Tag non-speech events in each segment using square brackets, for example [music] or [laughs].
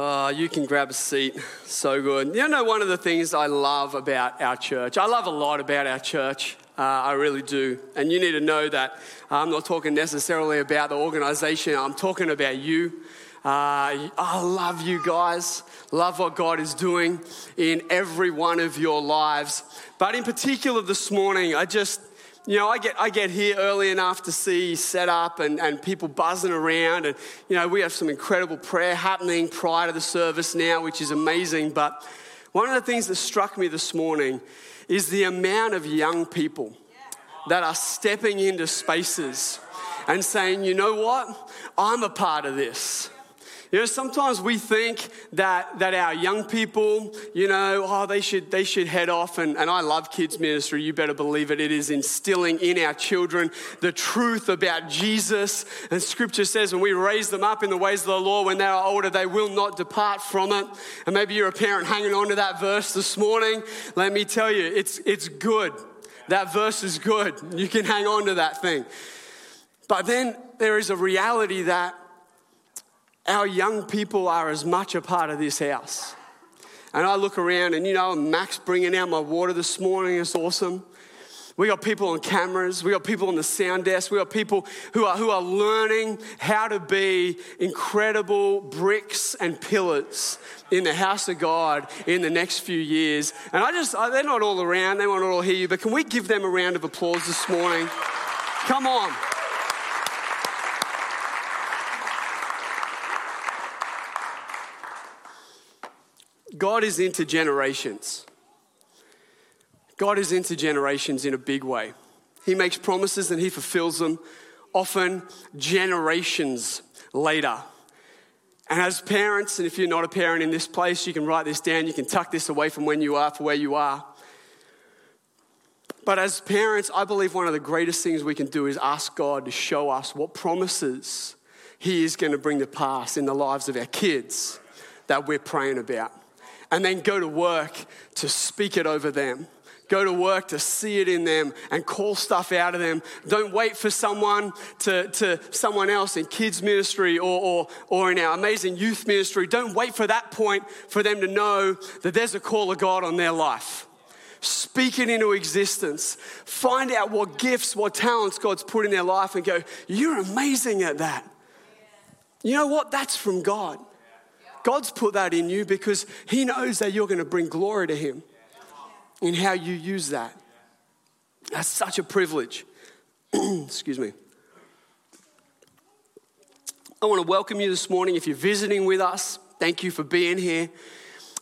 Oh, you can grab a seat. So good. You know, one of the things I love about our church, I love a lot about our church. Uh, I really do. And you need to know that I'm not talking necessarily about the organization, I'm talking about you. Uh, I love you guys. Love what God is doing in every one of your lives. But in particular, this morning, I just you know, I get, I get here early enough to see set up and, and people buzzing around. And, you know, we have some incredible prayer happening prior to the service now, which is amazing. But one of the things that struck me this morning is the amount of young people that are stepping into spaces and saying, you know what? I'm a part of this. You know, sometimes we think that, that our young people, you know, oh, they should, they should head off. And, and I love kids' ministry. You better believe it. It is instilling in our children the truth about Jesus. And scripture says when we raise them up in the ways of the Lord, when they are older, they will not depart from it. And maybe you're a parent hanging on to that verse this morning. Let me tell you, it's, it's good. That verse is good. You can hang on to that thing. But then there is a reality that our young people are as much a part of this house. And I look around and, you know, Max bringing out my water this morning is awesome. We got people on cameras. We got people on the sound desk. We got people who are, who are learning how to be incredible bricks and pillars in the house of God in the next few years. And I just, they're not all around. They won't all hear you. But can we give them a round of applause this morning? Come on. God is into generations. God is into generations in a big way. He makes promises and he fulfills them, often generations later. And as parents, and if you're not a parent in this place, you can write this down, you can tuck this away from when you are for where you are. But as parents, I believe one of the greatest things we can do is ask God to show us what promises He is going to bring to pass in the lives of our kids that we're praying about and then go to work to speak it over them. Go to work to see it in them and call stuff out of them. Don't wait for someone to, to someone else in kids ministry or, or, or in our amazing youth ministry. Don't wait for that point for them to know that there's a call of God on their life. Speak it into existence. Find out what gifts, what talents God's put in their life and go, You're amazing at that. You know what? That's from God. God's put that in you because He knows that you're going to bring glory to Him in how you use that. That's such a privilege. [clears throat] Excuse me. I want to welcome you this morning. If you're visiting with us, thank you for being here.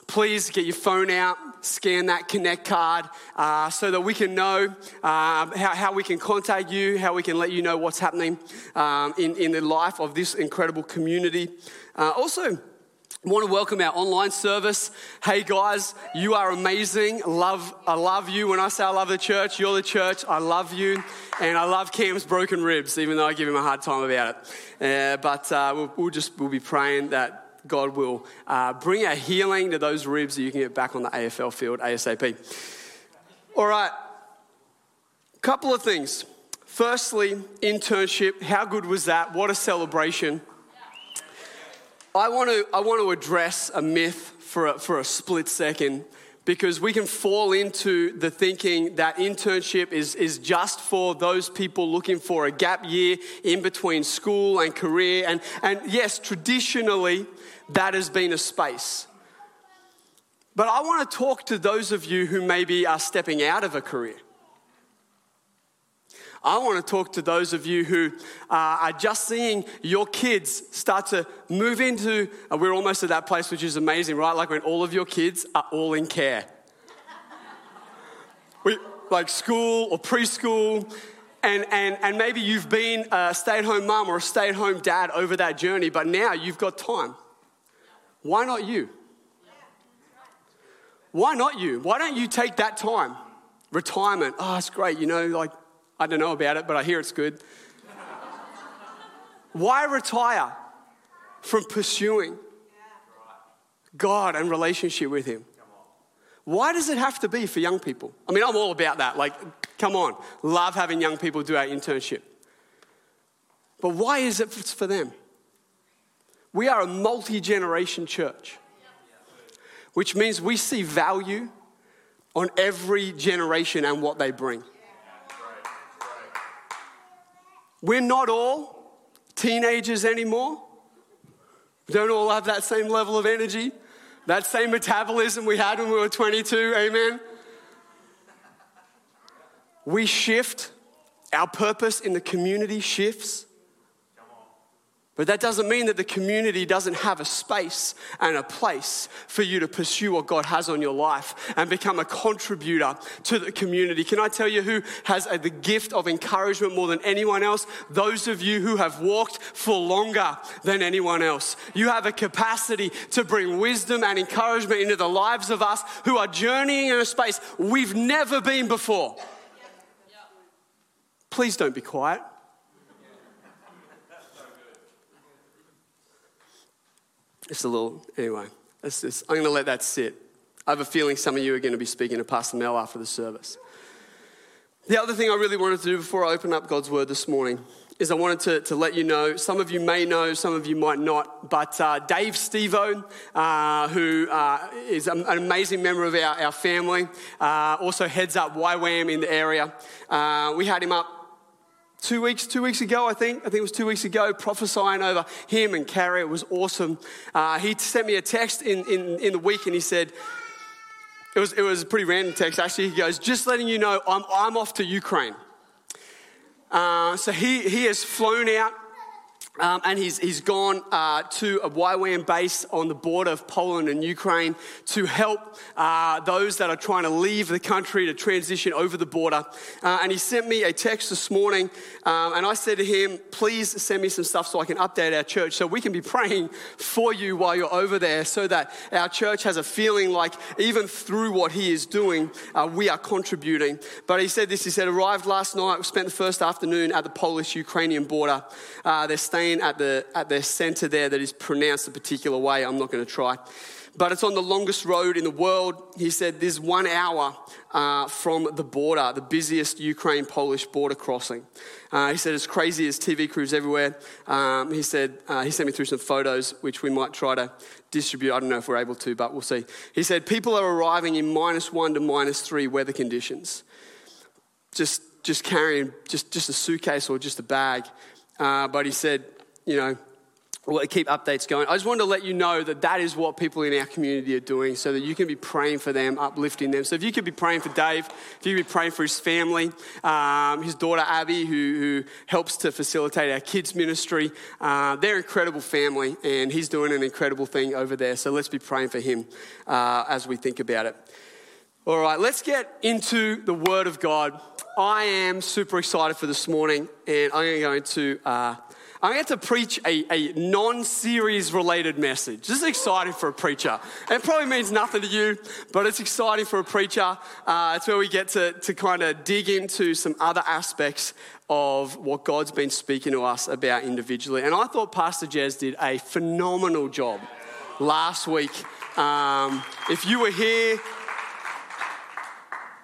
Please get your phone out, scan that Connect card uh, so that we can know uh, how, how, we can contact you, how we can let you know what's happening um, in, in the life of this incredible community. Uh, also, want to welcome our online service. Hey guys, you are amazing. Love, I love you. When I say I love the church, you're the church. I love you, and I love Cam's broken ribs, even though I give him a hard time about it. Uh, but uh, we'll, we'll, just we'll be praying that God will uh, bring a healing to those ribs that you can get back on the AFL field ASAP. All right, couple of things. Firstly, internship. How good was that? What a celebration. I want to, I want to address a myth for a, for a split second because we can fall into the thinking that internship is, is just for those people looking for a gap year in between school and career. And, and yes, traditionally, that has been a space. But I want to talk to those of you who maybe are stepping out of a career. I want to talk to those of you who uh, are just seeing your kids start to move into, uh, we're almost at that place which is amazing, right? Like when all of your kids are all in care. we, like school or preschool, and, and, and maybe you've been a stay at home mom or a stay at home dad over that journey, but now you've got time. Why not you? Why not you? Why don't you take that time? Retirement, oh, it's great, you know, like I don't know about it, but I hear it's good. Why retire from pursuing God and relationship with Him? Why does it have to be for young people? I mean, I'm all about that. Like, come on, love having young people do our internship. But why is it for them? We are a multi generation church, which means we see value on every generation and what they bring. We're not all teenagers anymore. We don't all have that same level of energy, that same metabolism we had when we were 22. Amen. We shift, our purpose in the community shifts. But that doesn't mean that the community doesn't have a space and a place for you to pursue what God has on your life and become a contributor to the community. Can I tell you who has the gift of encouragement more than anyone else? Those of you who have walked for longer than anyone else. You have a capacity to bring wisdom and encouragement into the lives of us who are journeying in a space we've never been before. Please don't be quiet. Just a little, anyway, that's just, I'm going to let that sit. I have a feeling some of you are going to be speaking to Pastor Mel after the service. The other thing I really wanted to do before I open up God's word this morning is I wanted to, to let you know, some of you may know, some of you might not, but uh, Dave Stevo, uh, who uh, is an amazing member of our, our family, uh, also heads up YWAM in the area. Uh, we had him up two weeks, two weeks ago, I think. I think it was two weeks ago, prophesying over him and Carrie. It was awesome. Uh, he sent me a text in, in, in the week and he said, it was, it was a pretty random text actually. He goes, just letting you know, I'm, I'm off to Ukraine. Uh, so he, he has flown out um, and he's, he's gone uh, to a YWAM base on the border of Poland and Ukraine to help uh, those that are trying to leave the country to transition over the border. Uh, and he sent me a text this morning, um, and I said to him, Please send me some stuff so I can update our church so we can be [laughs] praying for you while you're over there so that our church has a feeling like even through what he is doing, uh, we are contributing. But he said this he said, Arrived last night, spent the first afternoon at the Polish Ukrainian border. Uh, they're staying at the, at the center there that is pronounced a particular way. I'm not going to try. But it's on the longest road in the world. He said there's one hour uh, from the border, the busiest Ukraine Polish border crossing. Uh, he said it's crazy as TV crews everywhere. Um, he said uh, he sent me through some photos, which we might try to distribute. I don't know if we're able to, but we'll see. He said people are arriving in minus one to minus three weather conditions. Just, just carrying just, just a suitcase or just a bag. Uh, but he said you know, we'll keep updates going. I just wanted to let you know that that is what people in our community are doing so that you can be praying for them, uplifting them. So if you could be praying for Dave, if you could be praying for his family, um, his daughter Abby, who, who, helps to facilitate our kids' ministry, uh, they're an incredible family and he's doing an incredible thing over there. So let's be praying for him uh, as we think about it. All right, let's get into the Word of God. I am super excited for this morning, and I'm going to uh, I get to preach a, a non series related message. This is exciting for a preacher. It probably means nothing to you, but it's exciting for a preacher. Uh, it's where we get to, to kind of dig into some other aspects of what God's been speaking to us about individually. And I thought Pastor Jez did a phenomenal job last week. Um, if you were here,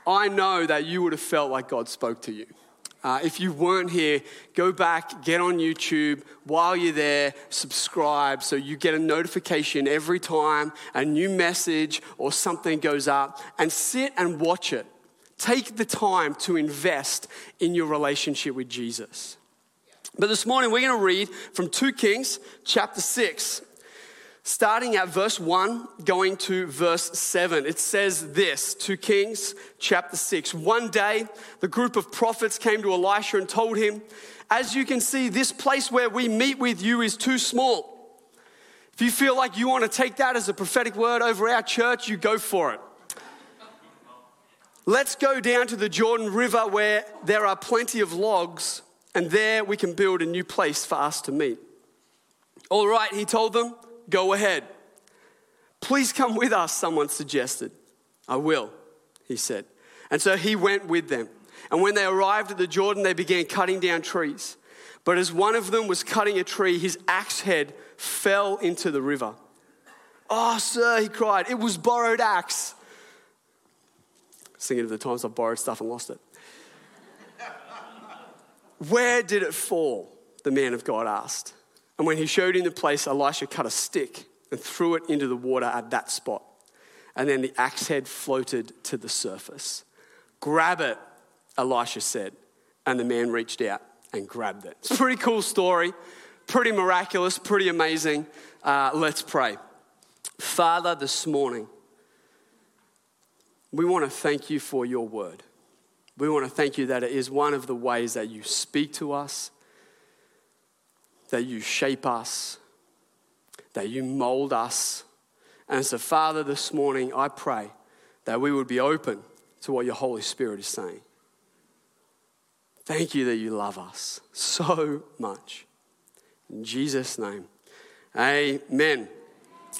I know that you would have felt like God spoke to you. Uh, if you weren't here, go back, get on YouTube. While you're there, subscribe so you get a notification every time a new message or something goes up and sit and watch it. Take the time to invest in your relationship with Jesus. But this morning, we're going to read from 2 Kings chapter 6 starting at verse 1, going to verse 7. It says this 2 Kings chapter 6. One day, the group of prophets came to Elisha and told him, As you can see, this place where we meet with you is too small. If you feel like you want to take that as a prophetic word over our church, you go for it. Let's go down to the Jordan River where there are plenty of logs, and there we can build a new place for us to meet. All right, he told them. Go ahead. Please come with us, someone suggested. I will, he said. And so he went with them. And when they arrived at the Jordan, they began cutting down trees. But as one of them was cutting a tree, his axe head fell into the river. Oh, sir, he cried, it was borrowed axe. Thinking of the times I've borrowed stuff and lost it. [laughs] Where did it fall? The man of God asked. And when he showed him the place, Elisha cut a stick and threw it into the water at that spot. And then the axe head floated to the surface. Grab it, Elisha said. And the man reached out and grabbed it. It's a pretty cool story, pretty miraculous, pretty amazing. Uh, let's pray. Father, this morning, we want to thank you for your word. We want to thank you that it is one of the ways that you speak to us, that you shape us, that you mold us. And so, Father, this morning, I pray that we would be open to what your Holy Spirit is saying. Thank you that you love us so much. In Jesus' name, amen.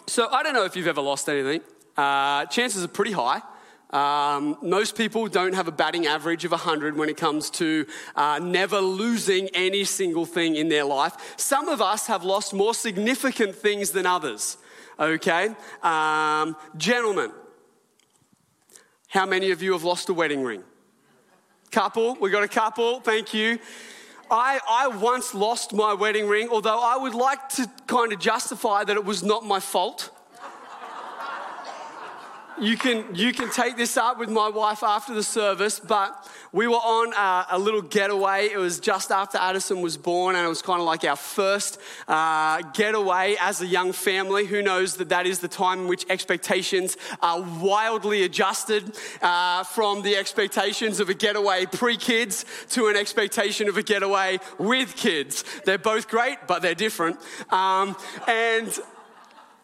So, I don't know if you've ever lost anything. Uh, chances are pretty high. Um, most people don't have a batting average of 100 when it comes to uh, never losing any single thing in their life. Some of us have lost more significant things than others, okay? Um, gentlemen, how many of you have lost a wedding ring? Couple, we got a couple, thank you. I, I once lost my wedding ring, although I would like to kind of justify that it was not my fault you can, you can take this up with my wife after the service, but we were on a, a little getaway. It was just after Addison was born, and it was kind of like our first uh, getaway as a young family. Who knows that that is the time in which expectations are wildly adjusted uh, from the expectations of a getaway pre kids to an expectation of a getaway with kids. They're both great, but they're different. Um, and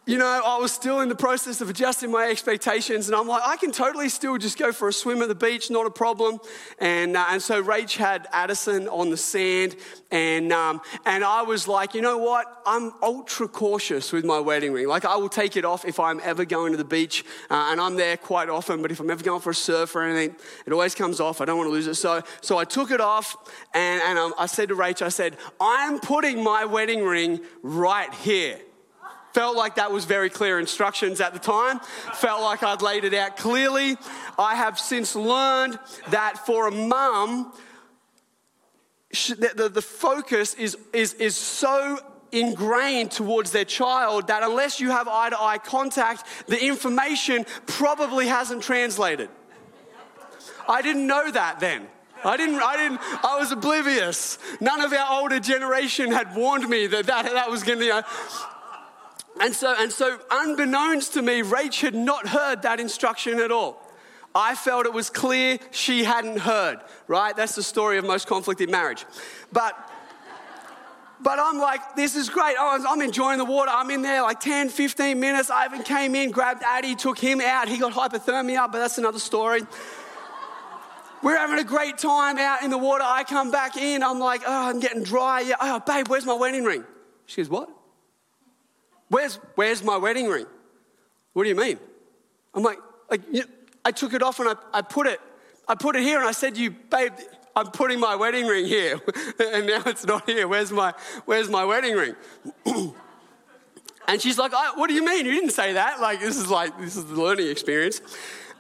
you know, I was still in the process of adjusting my expectations, and I'm like, I can totally still just go for a swim at the beach, not a problem. And, uh, and so Rach had Addison on the sand, and, um, and I was like, you know what? I'm ultra cautious with my wedding ring. Like, I will take it off if I'm ever going to the beach, uh, and I'm there quite often, but if I'm ever going for a surf or anything, it always comes off. I don't want to lose it. So, so I took it off, and, and um, I said to Rach, I said, I'm putting my wedding ring right here. Felt like that was very clear instructions at the time. Felt like I'd laid it out clearly. I have since learned that for a mum, the, the focus is, is, is so ingrained towards their child that unless you have eye to eye contact, the information probably hasn't translated. I didn't know that then. I didn't, I didn't, I was oblivious. None of our older generation had warned me that that, that was going to, and so, and so, unbeknownst to me, Rach had not heard that instruction at all. I felt it was clear she hadn't heard, right? That's the story of most conflict in marriage. But, but I'm like, this is great. Oh, I'm enjoying the water. I'm in there like 10, 15 minutes. I even came in, grabbed Addy, took him out. He got hypothermia, but that's another story. We're having a great time out in the water. I come back in. I'm like, oh, I'm getting dry. Yeah. Oh, babe, where's my wedding ring? She goes, what? Where's, where's my wedding ring? What do you mean? I'm like, like you I took it off and I, I put it, I put it here and I said you, babe, I'm putting my wedding ring here. [laughs] and now it's not here. Where's my, where's my wedding ring? [clears throat] and she's like, what do you mean? You didn't say that. Like, this is like, this is the learning experience.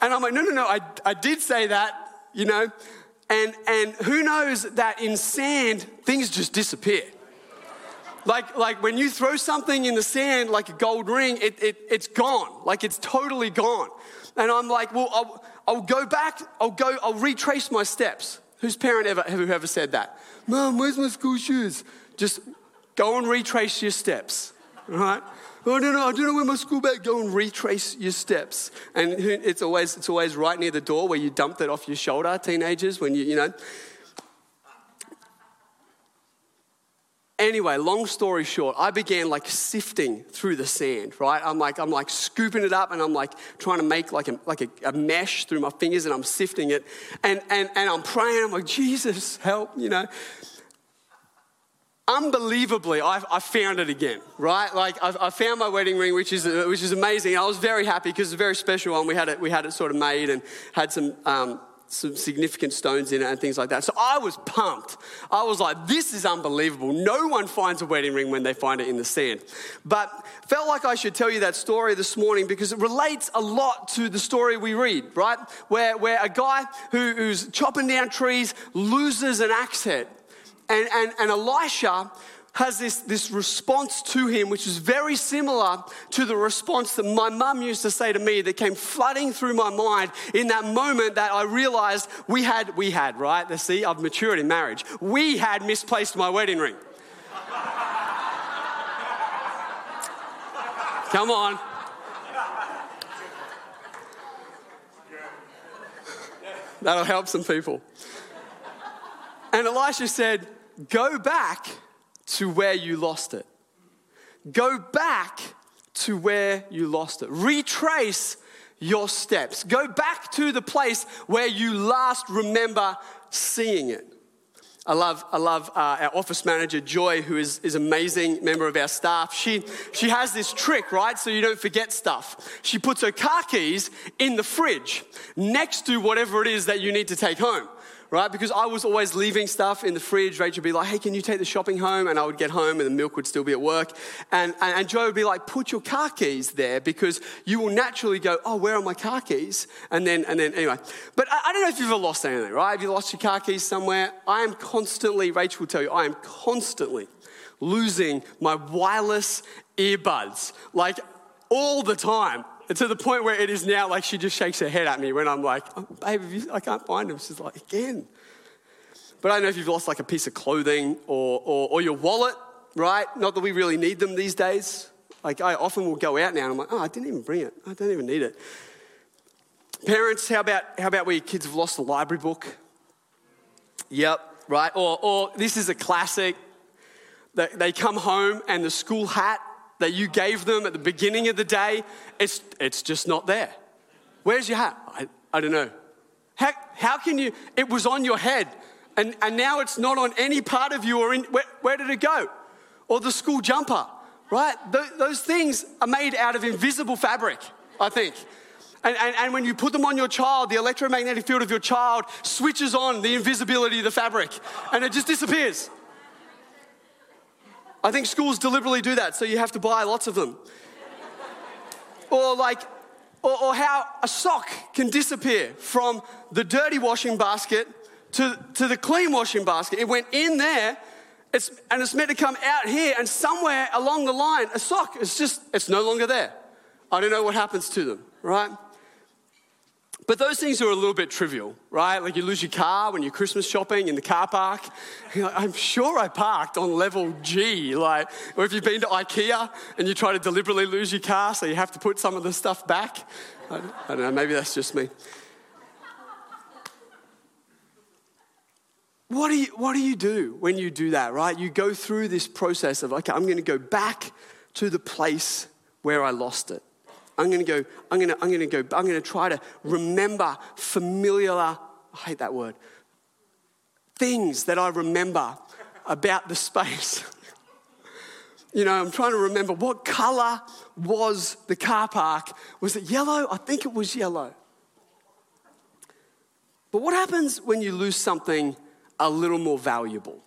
And I'm like, no, no, no, I, I did say that, you know. And, and who knows that in sand, things just disappear. Like, like when you throw something in the sand, like a gold ring, it, it, it's gone. Like it's totally gone. And I'm like, well, I'll, I'll go back, I'll go, I'll retrace my steps. Whose parent ever, who ever said that? Mom, where's my school shoes? Just go and retrace your steps, right? Oh, don't know, I don't know where my school bag. Go and retrace your steps. And it's always, it's always right near the door where you dumped it off your shoulder, teenagers, when you, you know. Anyway, long story short, I began like sifting through the sand, right? I'm like, I'm like scooping it up and I'm like trying to make like a, like a, a mesh through my fingers and I'm sifting it. And, and, and I'm praying, I'm like, Jesus, help, you know. Unbelievably, I, I found it again, right? Like I, I, found my wedding ring, which is, which is amazing. I was very happy because it's a very special one. We had it, we had it sort of made and had some um, some significant stones in it and things like that. So I was pumped. I was like, this is unbelievable. No one finds a wedding ring when they find it in the sand. But felt like I should tell you that story this morning because it relates a lot to the story we read, right? Where, where a guy who, who's chopping down trees loses an axe head. And, and, and Elisha has this, this response to him, which is very similar to the response that my mum used to say to me that came flooding through my mind in that moment that I realized we had, we had, right? See, I've matured in marriage. We had misplaced my wedding ring. Come on. That'll help some people. And Elisha said, Go back to where you lost it. Go back to where you lost it. Retrace your steps. Go back to the place where you last remember seeing it. I love, I love uh, our office manager, Joy, who is, is amazing member of our staff. She, she has this trick, right? So you don't forget stuff. She puts her car keys in the fridge next to whatever it is that you need to take home right? Because I was always leaving stuff in the fridge. Rachel would be like, hey, can you take the shopping home? And I would get home and the milk would still be at work. And, and, and Joe would be like, put your car keys there because you will naturally go, oh, where are my car keys? And then, and then anyway. But I, I don't know if you've ever lost anything, right? Have you lost your car keys somewhere? I am constantly, Rachel will tell you, I am constantly losing my wireless earbuds. Like, all the time to the point where it is now like she just shakes her head at me when I'm like, oh, babe, you, I can't find them. She's like, again. But I don't know if you've lost like a piece of clothing or, or, or your wallet, right? Not that we really need them these days. Like I often will go out now and I'm like, oh, I didn't even bring it. I don't even need it. Parents, how about, how about where your kids have lost a library book? Yep, right? Or, or this is a classic. They come home and the school hat that you gave them at the beginning of the day, it's, it's just not there. Where's your hat? I, I don't know. How, how can you? It was on your head, and, and now it's not on any part of you, or in, where, where did it go? Or the school jumper, right? Th- those things are made out of invisible fabric, I think. And, and, and, when you put them on your child, the electromagnetic field of your child switches on the invisibility of the fabric and it just disappears. I think schools deliberately do that, so you have to buy lots of them. or like, or, or, how a sock can disappear from the dirty washing basket to, to the clean washing basket. It went in there, it's, and it's meant to come out here, and somewhere along the line, a sock is just, it's no longer there. I don't know what happens to them, right? But those things are a little bit trivial, right? Like you lose your car when you're Christmas shopping in the car park. Like, I'm sure I parked on level G. Like, or if you've been to IKEA and you try to deliberately lose your car, so you have to put some of the stuff back. I, I don't know, maybe that's just me. What do, you, what do you do when you do that, right? You go through this process of, okay, I'm going to go back to the place where I lost it. I'm going to go, I'm going to, I'm going to go, I'm going to try to remember familiar, I hate that word, things that I remember about the space. [laughs] you know, I'm trying to remember what color was the car park. Was it yellow? I think it was yellow. But what happens when you lose something a little more valuable?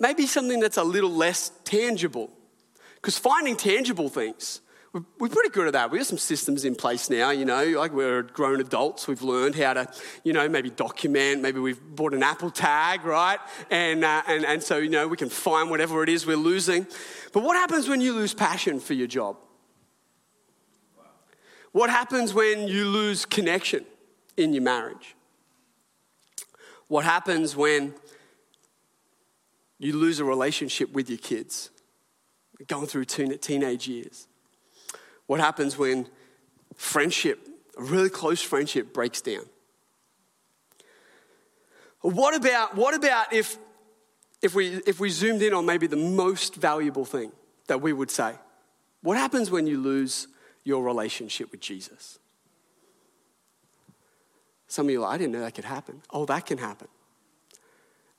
Maybe something that's a little less tangible. Because finding tangible things, we're pretty good at that. We've some systems in place now, you know, like we're grown adults. We've learned how to, you know, maybe document. Maybe we've bought an Apple tag, right? And, uh, and, and so, you know, we can find whatever it is we're losing. But what happens when you lose passion for your job? What happens when you lose connection in your marriage? What happens when you lose a relationship with your kids? Going through teen- teenage years. What happens when friendship, a really close friendship, breaks down? What about, what about if, if, we, if we zoomed in on maybe the most valuable thing that we would say? What happens when you lose your relationship with Jesus? Some of you are like, I didn't know that could happen. Oh, that can happen.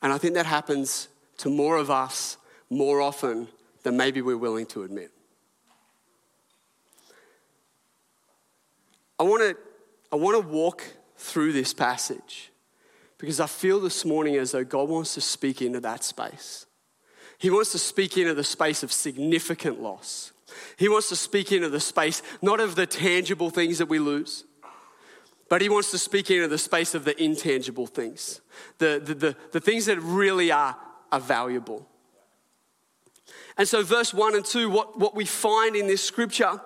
And I think that happens to more of us more often than maybe we're willing to admit. I want to I want to walk through this passage because I feel this morning as though God wants to speak into that space. He wants to speak into the space of significant loss. He wants to speak into the space not of the tangible things that we lose, but he wants to speak into the space of the intangible things, the, the, the, the things that really are, are valuable. And so, verse 1 and 2, what, what we find in this scripture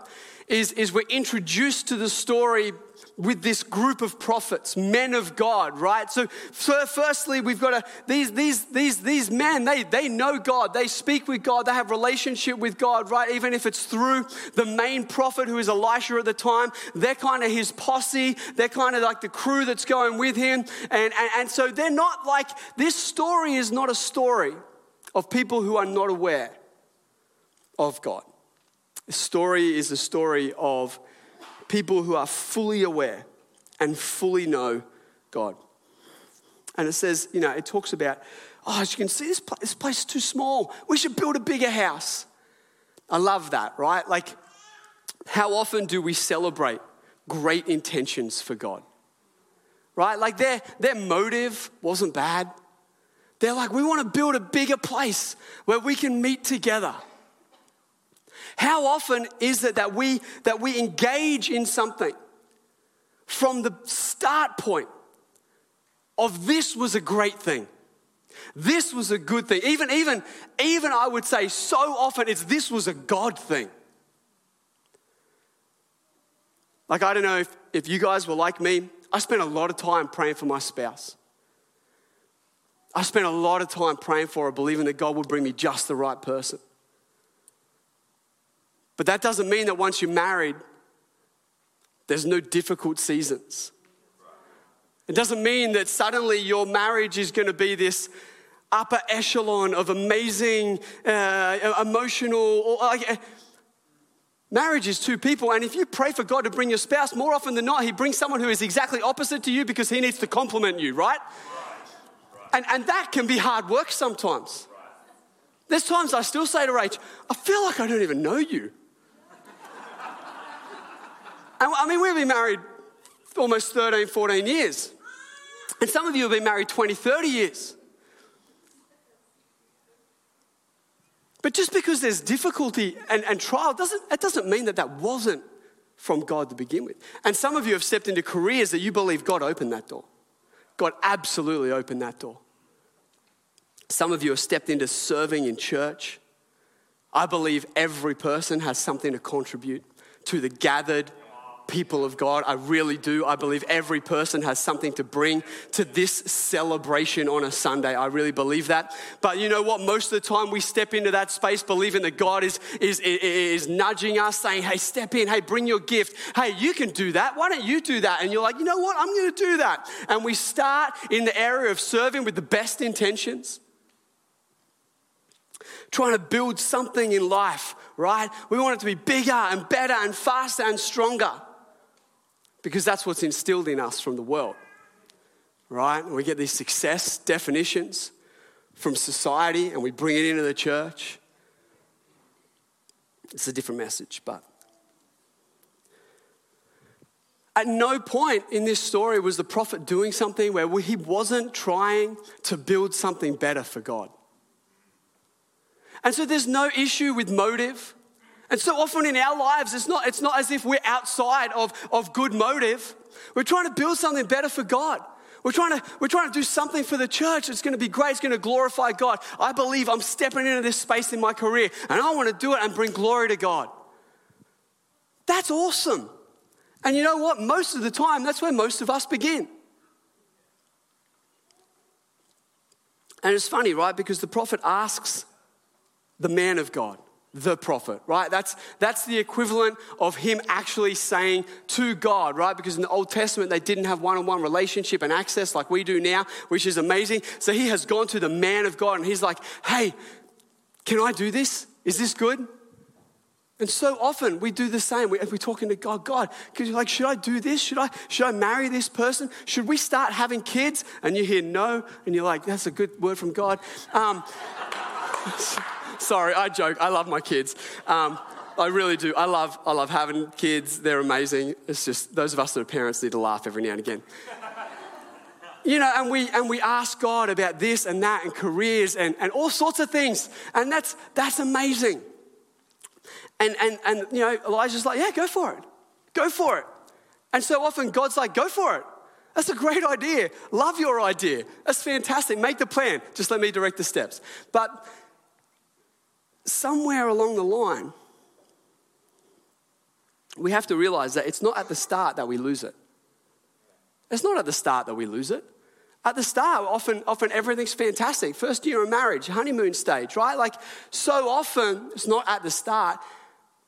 is, is we're introduced to the story with this group of prophets, men of God, right? So, firstly, we've got to, these, these, these, these men, they, they know God, they speak with God, they have relationship with God, right? Even if it's through the main prophet who is Elisha at the time, they're kind of his posse, they're kind of like the crew that's going with him. And, and, and so they're not like, this story is not a story of people who are not aware of God. The story is the story of people who are fully aware and fully know God. And it says, you know, it talks about, oh, as you can see, this place, this place is too small. We should build a bigger house. I love that, right? Like, how often do we celebrate great intentions for God? Right? Like, their, their motive wasn't bad. They're like, we want to build a bigger place where we can meet together. How often is it that we, that we engage in something from the start point of this was a great thing? This was a good thing. Even, even, even I would say so often it's this was a God thing. Like, I don't know if, if you guys were like me, I spent a lot of time praying for my spouse. I spent a lot of time praying for her, believing that God would bring me just the right person. But that doesn't mean that once you're married, there's no difficult seasons. It doesn't mean that suddenly your marriage is going to be this upper echelon of amazing, uh, emotional. Uh, marriage is two people, and if you pray for God to bring your spouse, more often than not, He brings someone who is exactly opposite to you because He needs to complement you, right? And, and that can be hard work sometimes. There's times I still say to Rach, I feel like I don't even know you. I mean, we've been married almost 13, 14 years. And some of you have been married 20, 30 years. But just because there's difficulty and, and trial, doesn't, it doesn't mean that that wasn't from God to begin with. And some of you have stepped into careers that you believe God opened that door. God absolutely opened that door. Some of you have stepped into serving in church. I believe every person has something to contribute to the gathered people of God. I really do. I believe every person has something to bring to this celebration on a Sunday. I really believe that. But you know what? Most of the time we step into that space believing that God is, is, is nudging us, saying, hey, step in. Hey, bring your gift. Hey, you can do that. Why don't you do that? And you're like, you know what? I'm going to do that. And we start in the area of serving with the best intentions trying to build something in life, right? We want it to be bigger and better and faster and stronger because that's what's instilled in us from the world, right? we get these success definitions from society and we bring it into the church. It's a different message, but. At no point in this story was the prophet doing something where he wasn't trying to build something better for God. And so there's no issue with motive. And so often in our lives, it's not, it's not as if we're outside of, of good motive. We're trying to build something better for God. We're trying, to, we're trying to do something for the church. It's going to be great. It's going to glorify God. I believe I'm stepping into this space in my career and I want to do it and bring glory to God. That's awesome. And you know what? Most of the time, that's where most of us begin. And it's funny, right? Because the prophet asks the man of God the prophet, right? That's, that's the equivalent of him actually saying to God, right? Because in the Old Testament, they didn't have one on one relationship and access like we do now, which is amazing. So he has gone to the man of God and he's like, hey, can I do this? Is this good? And so often we do the same. We, we're talking to God, God, because you're like, should I do this? Should I, should I marry this person? Should we start having kids? And you hear no, and you're like, that's a good word from God. Um, [laughs] Sorry, I joke. I love my kids. Um, I really do. I love, I love having kids. They're amazing. It's just those of us that are parents need to laugh every now and again. You know, and we, and we ask God about this and that and careers and, and all sorts of things. And that's, that's amazing. And, and, and, you know, Elijah's like, yeah, go for it. Go for it. And so often God's like, go for it. That's a great idea. Love your idea. That's fantastic. Make the plan. Just let me direct the steps. But somewhere along the line, we have to realize that it's not at the start that we lose it. It's not at the start that we lose it. At the start, often, often everything's fantastic. First year of marriage, honeymoon stage, right? Like, so often it's not at the start.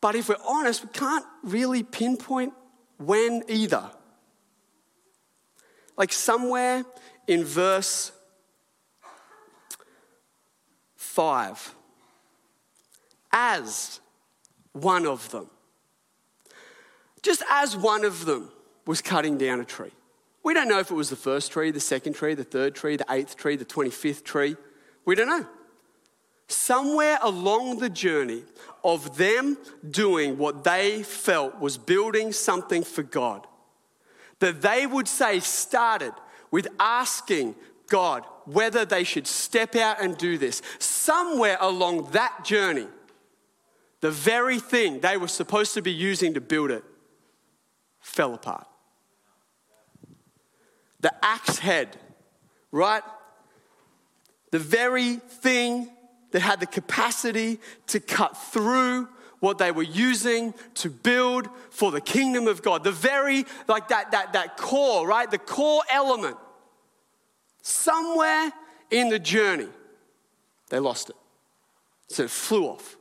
But if we're honest, we can't really pinpoint when either. Like, somewhere in verse 5, as one of them, just as one of them was cutting down a tree. We don't know if it was the first tree, the second tree, the third tree, the eighth tree, the 25th tree. We don't know. Somewhere along the journey of them doing what they felt was building something for God, that they would say started with asking God whether they should step out and do this. Somewhere along that journey, the very thing they were supposed to be using to build it fell apart the axe head, right? The very thing that had the capacity to cut through what they were using to build for the kingdom of God. The very, like that, that, that core, right? The core element. Somewhere in the journey, they lost it. So it flew off,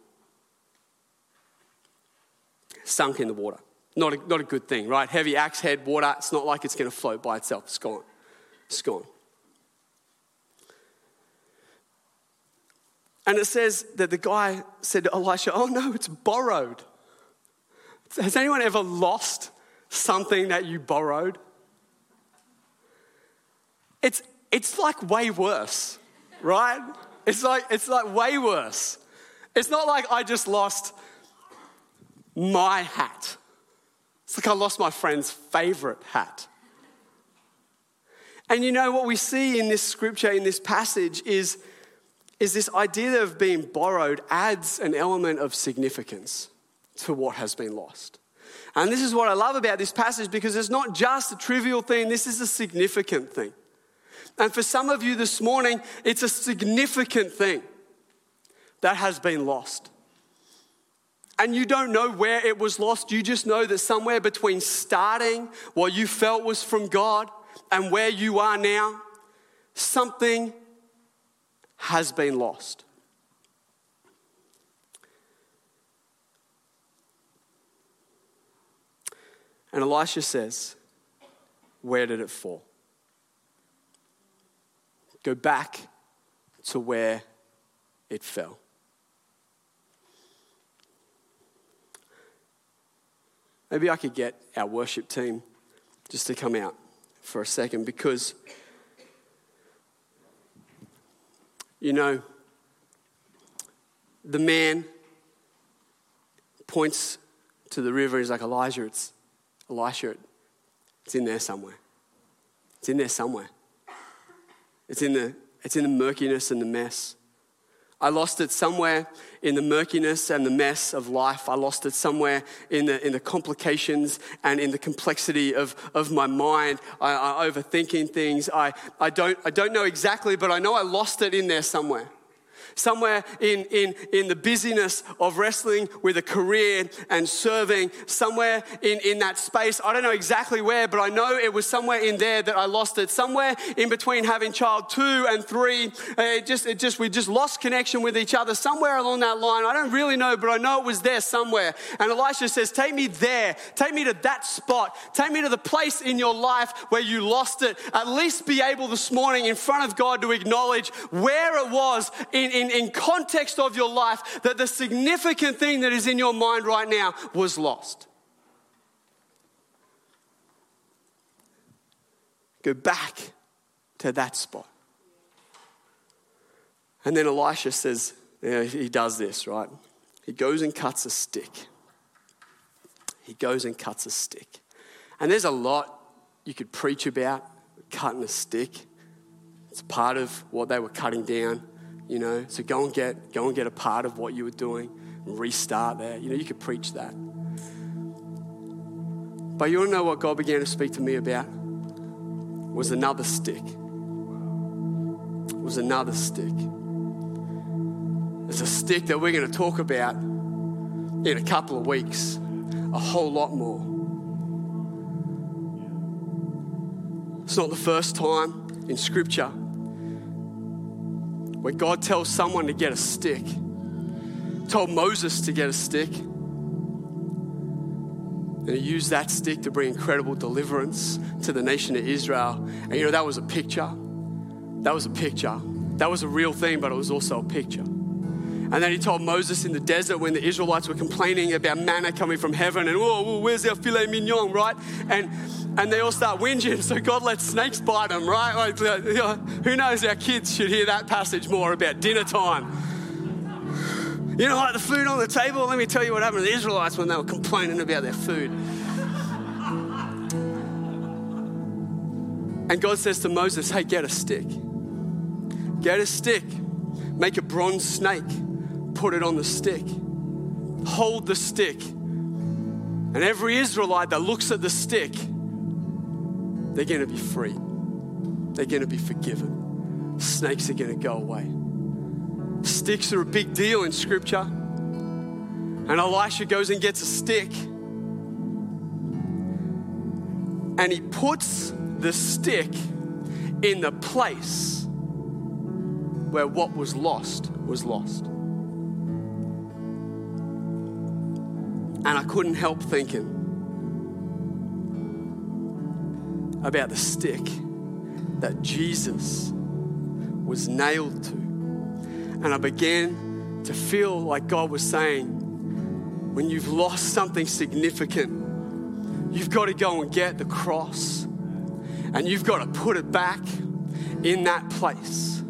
sunk in the water. Not a, not a good thing, right? Heavy axe head, water, it's not like it's going to float by itself. It's gone. It's gone. And it says that the guy said to Elisha, Oh no, it's borrowed. Has anyone ever lost something that you borrowed? It's, it's like way worse, right? It's like, it's like way worse. It's not like I just lost my hat. It's like I lost my friend's favorite hat. And you know what we see in this scripture, in this passage, is, is this idea of being borrowed adds an element of significance to what has been lost. And this is what I love about this passage because it's not just a trivial thing, this is a significant thing. And for some of you this morning, it's a significant thing that has been lost and you don't know where it was lost. You just know that somewhere between starting what you felt was from God and where you are now, something has been lost. And Elisha says, Where did it fall? Go back to where it fell. Maybe I could get our worship team just to come out for a second because, you know, the man points to the river. He's like, Elijah, it's Elisha, it's in there somewhere. It's in there somewhere. It's in the, it's in the murkiness and the mess. I lost it somewhere in the murkiness and the mess of life. I lost it somewhere in the, in the complications and in the complexity of, of my mind. I, I overthinking things. I, I, don't, I don't know exactly, but I know I lost it in there somewhere somewhere in, in, in the busyness of wrestling with a career and serving, somewhere in, in that space. I don't know exactly where, but I know it was somewhere in there that I lost it. Somewhere in between having child two and three, uh, it just, it just, we just lost connection with each other. Somewhere along that line, I don't really know, but I know it was there somewhere. And Elisha says, Take me there. Take me to that spot. Take me to the place in your life where you lost it. At least be able this morning in front of God to acknowledge where it was in, in in, in context of your life that the significant thing that is in your mind right now was lost. Go back to that spot. And then Elisha says, you know, he does this, right? He goes and cuts a stick. He goes and cuts a stick. And there's a lot you could preach about cutting a stick. It's part of what they were cutting down you know. So go and get go and get a part of what you were doing, and restart there. You know, you could preach that. But you want to know what God began to speak to me about? Was another stick. Was another stick. It's a stick that we're going to talk about in a couple of weeks, a whole lot more. It's not the first time in Scripture where God tells someone to get a stick. Told Moses to get a stick. And he used that stick to bring incredible deliverance to the nation of Israel. And you know, that was a picture. That was a picture. That was a real thing, but it was also a picture. And then he told Moses in the desert when the Israelites were complaining about manna coming from heaven and, oh, where's our filet mignon, right? And and they all start whinging, so God lets snakes bite them, right? Like, uh, you know, who knows? Our kids should hear that passage more about dinner time. You know, like the food on the table. Let me tell you what happened to the Israelites when they were complaining about their food. And God says to Moses, Hey, get a stick. Get a stick. Make a bronze snake. Put it on the stick. Hold the stick. And every Israelite that looks at the stick, they're going to be free. They're going to be forgiven. Snakes are going to go away. Sticks are a big deal in Scripture. And Elisha goes and gets a stick. And he puts the stick in the place where what was lost was lost. And I couldn't help thinking about the stick that Jesus was nailed to. And I began to feel like God was saying, when you've lost something significant, you've got to go and get the cross and you've got to put it back in that place.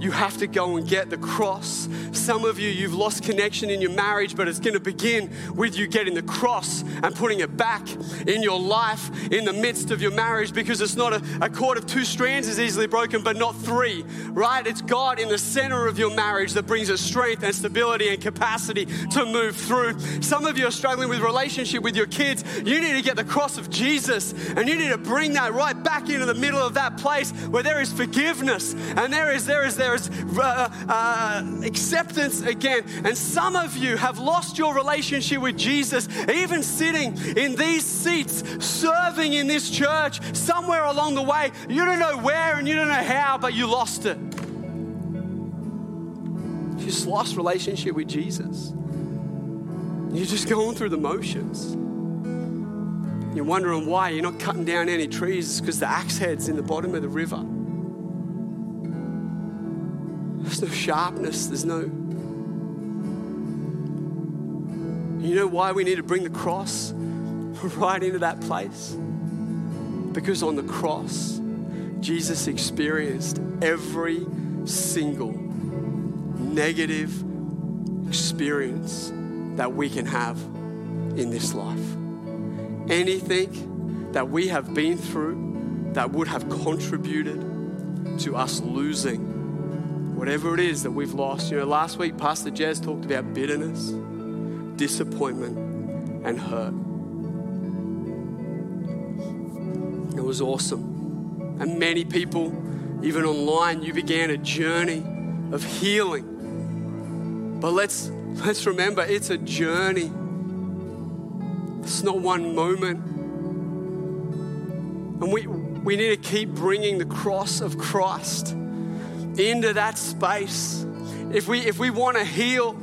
You have to go and get the cross. Some of you, you've lost connection in your marriage, but it's going to begin with you getting the cross and putting it back in your life in the midst of your marriage because it's not a, a cord of two strands is easily broken, but not three, right? It's God in the center of your marriage that brings us strength and stability and capacity to move through. Some of you are struggling with relationship with your kids. You need to get the cross of Jesus and you need to bring that right back into the middle of that place where there is forgiveness and there is, there is, there is uh, uh, acceptance again. And some of you have lost your relationship with Jesus, even sitting in these seats, serving in this church somewhere along the way. You don't know where and you don't know how, but you lost it. You just lost relationship with Jesus. You're just going through the motions. You're wondering why you're not cutting down any trees because the axe head's in the bottom of the river. No sharpness, there's no. You know why we need to bring the cross [laughs] right into that place? Because on the cross, Jesus experienced every single negative experience that we can have in this life. Anything that we have been through that would have contributed to us losing whatever it is that we've lost. You know, last week, Pastor Jez talked about bitterness, disappointment, and hurt. It was awesome. And many people, even online, you began a journey of healing. But let's, let's remember it's a journey, it's not one moment. And we, we need to keep bringing the cross of Christ into that space. If we, if we want to heal,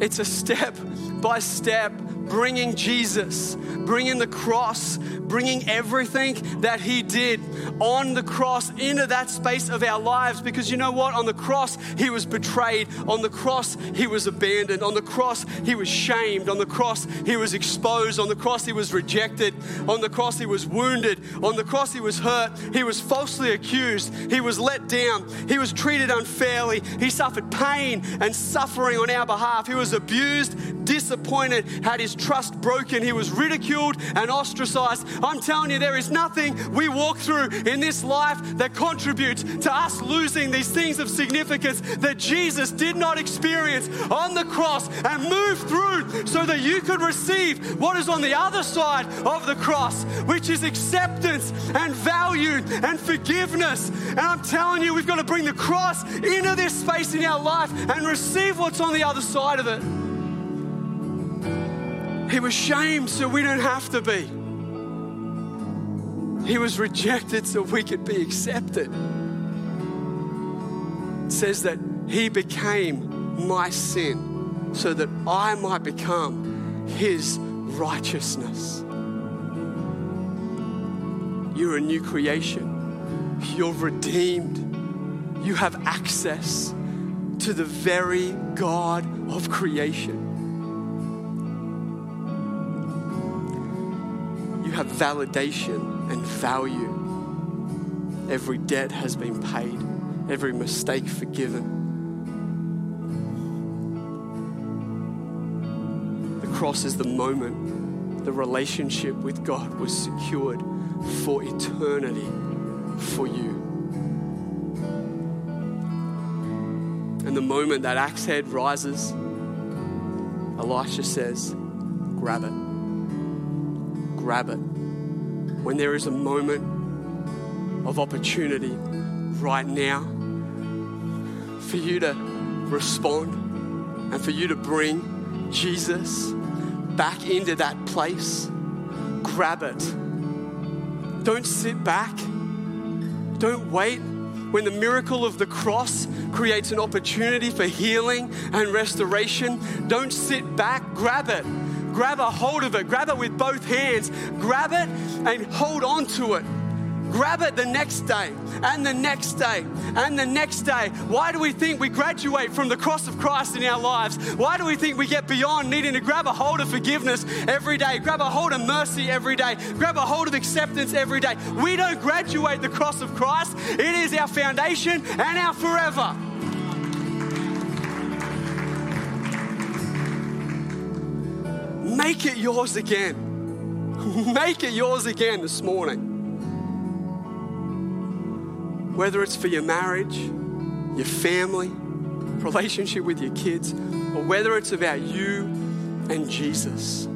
it's a step by step bringing Jesus, bringing the cross, bringing everything that He did on the cross into that space of our lives. Because you know what? On the cross, He was betrayed. On the cross, He was abandoned. On the cross, He was shamed. On the cross, He was exposed. On the cross, He was rejected. On the cross, He was wounded. On the cross, He was hurt. He was falsely accused. He was let down. He was treated unfairly. He suffered pain and suffering on our behalf. He was abused, disappointed, had His trust broken. He was ridiculed and ostracized. I'm telling you, there is nothing we walk through in this life that contributes to us losing these things of significance that Jesus did not experience on the cross and move through so that you could receive what is on the other side of the cross, which is acceptance and value and forgiveness. And I'm telling you, we've got to bring the cross into this space in our life and receive what's on the other side of it. He was shamed so we don't have to be. He was rejected so we could be accepted. It says that He became my sin so that I might become His righteousness. You're a new creation, you're redeemed, you have access to the very God of creation. Have validation and value. Every debt has been paid, every mistake forgiven. The cross is the moment the relationship with God was secured for eternity for you. And the moment that axe head rises, Elisha says, Grab it. Grab it. When there is a moment of opportunity right now for you to respond and for you to bring Jesus back into that place, grab it. Don't sit back. Don't wait when the miracle of the cross creates an opportunity for healing and restoration. Don't sit back, grab it. Grab a hold of it, grab it with both hands, grab it and hold on to it. Grab it the next day and the next day and the next day. Why do we think we graduate from the cross of Christ in our lives? Why do we think we get beyond needing to grab a hold of forgiveness every day, grab a hold of mercy every day, grab a hold of acceptance every day? We don't graduate the cross of Christ, it is our foundation and our forever. Make it yours again. [laughs] Make it yours again this morning whether it's for your marriage, your family, relationship with your kids, or whether it's about you and Jesus.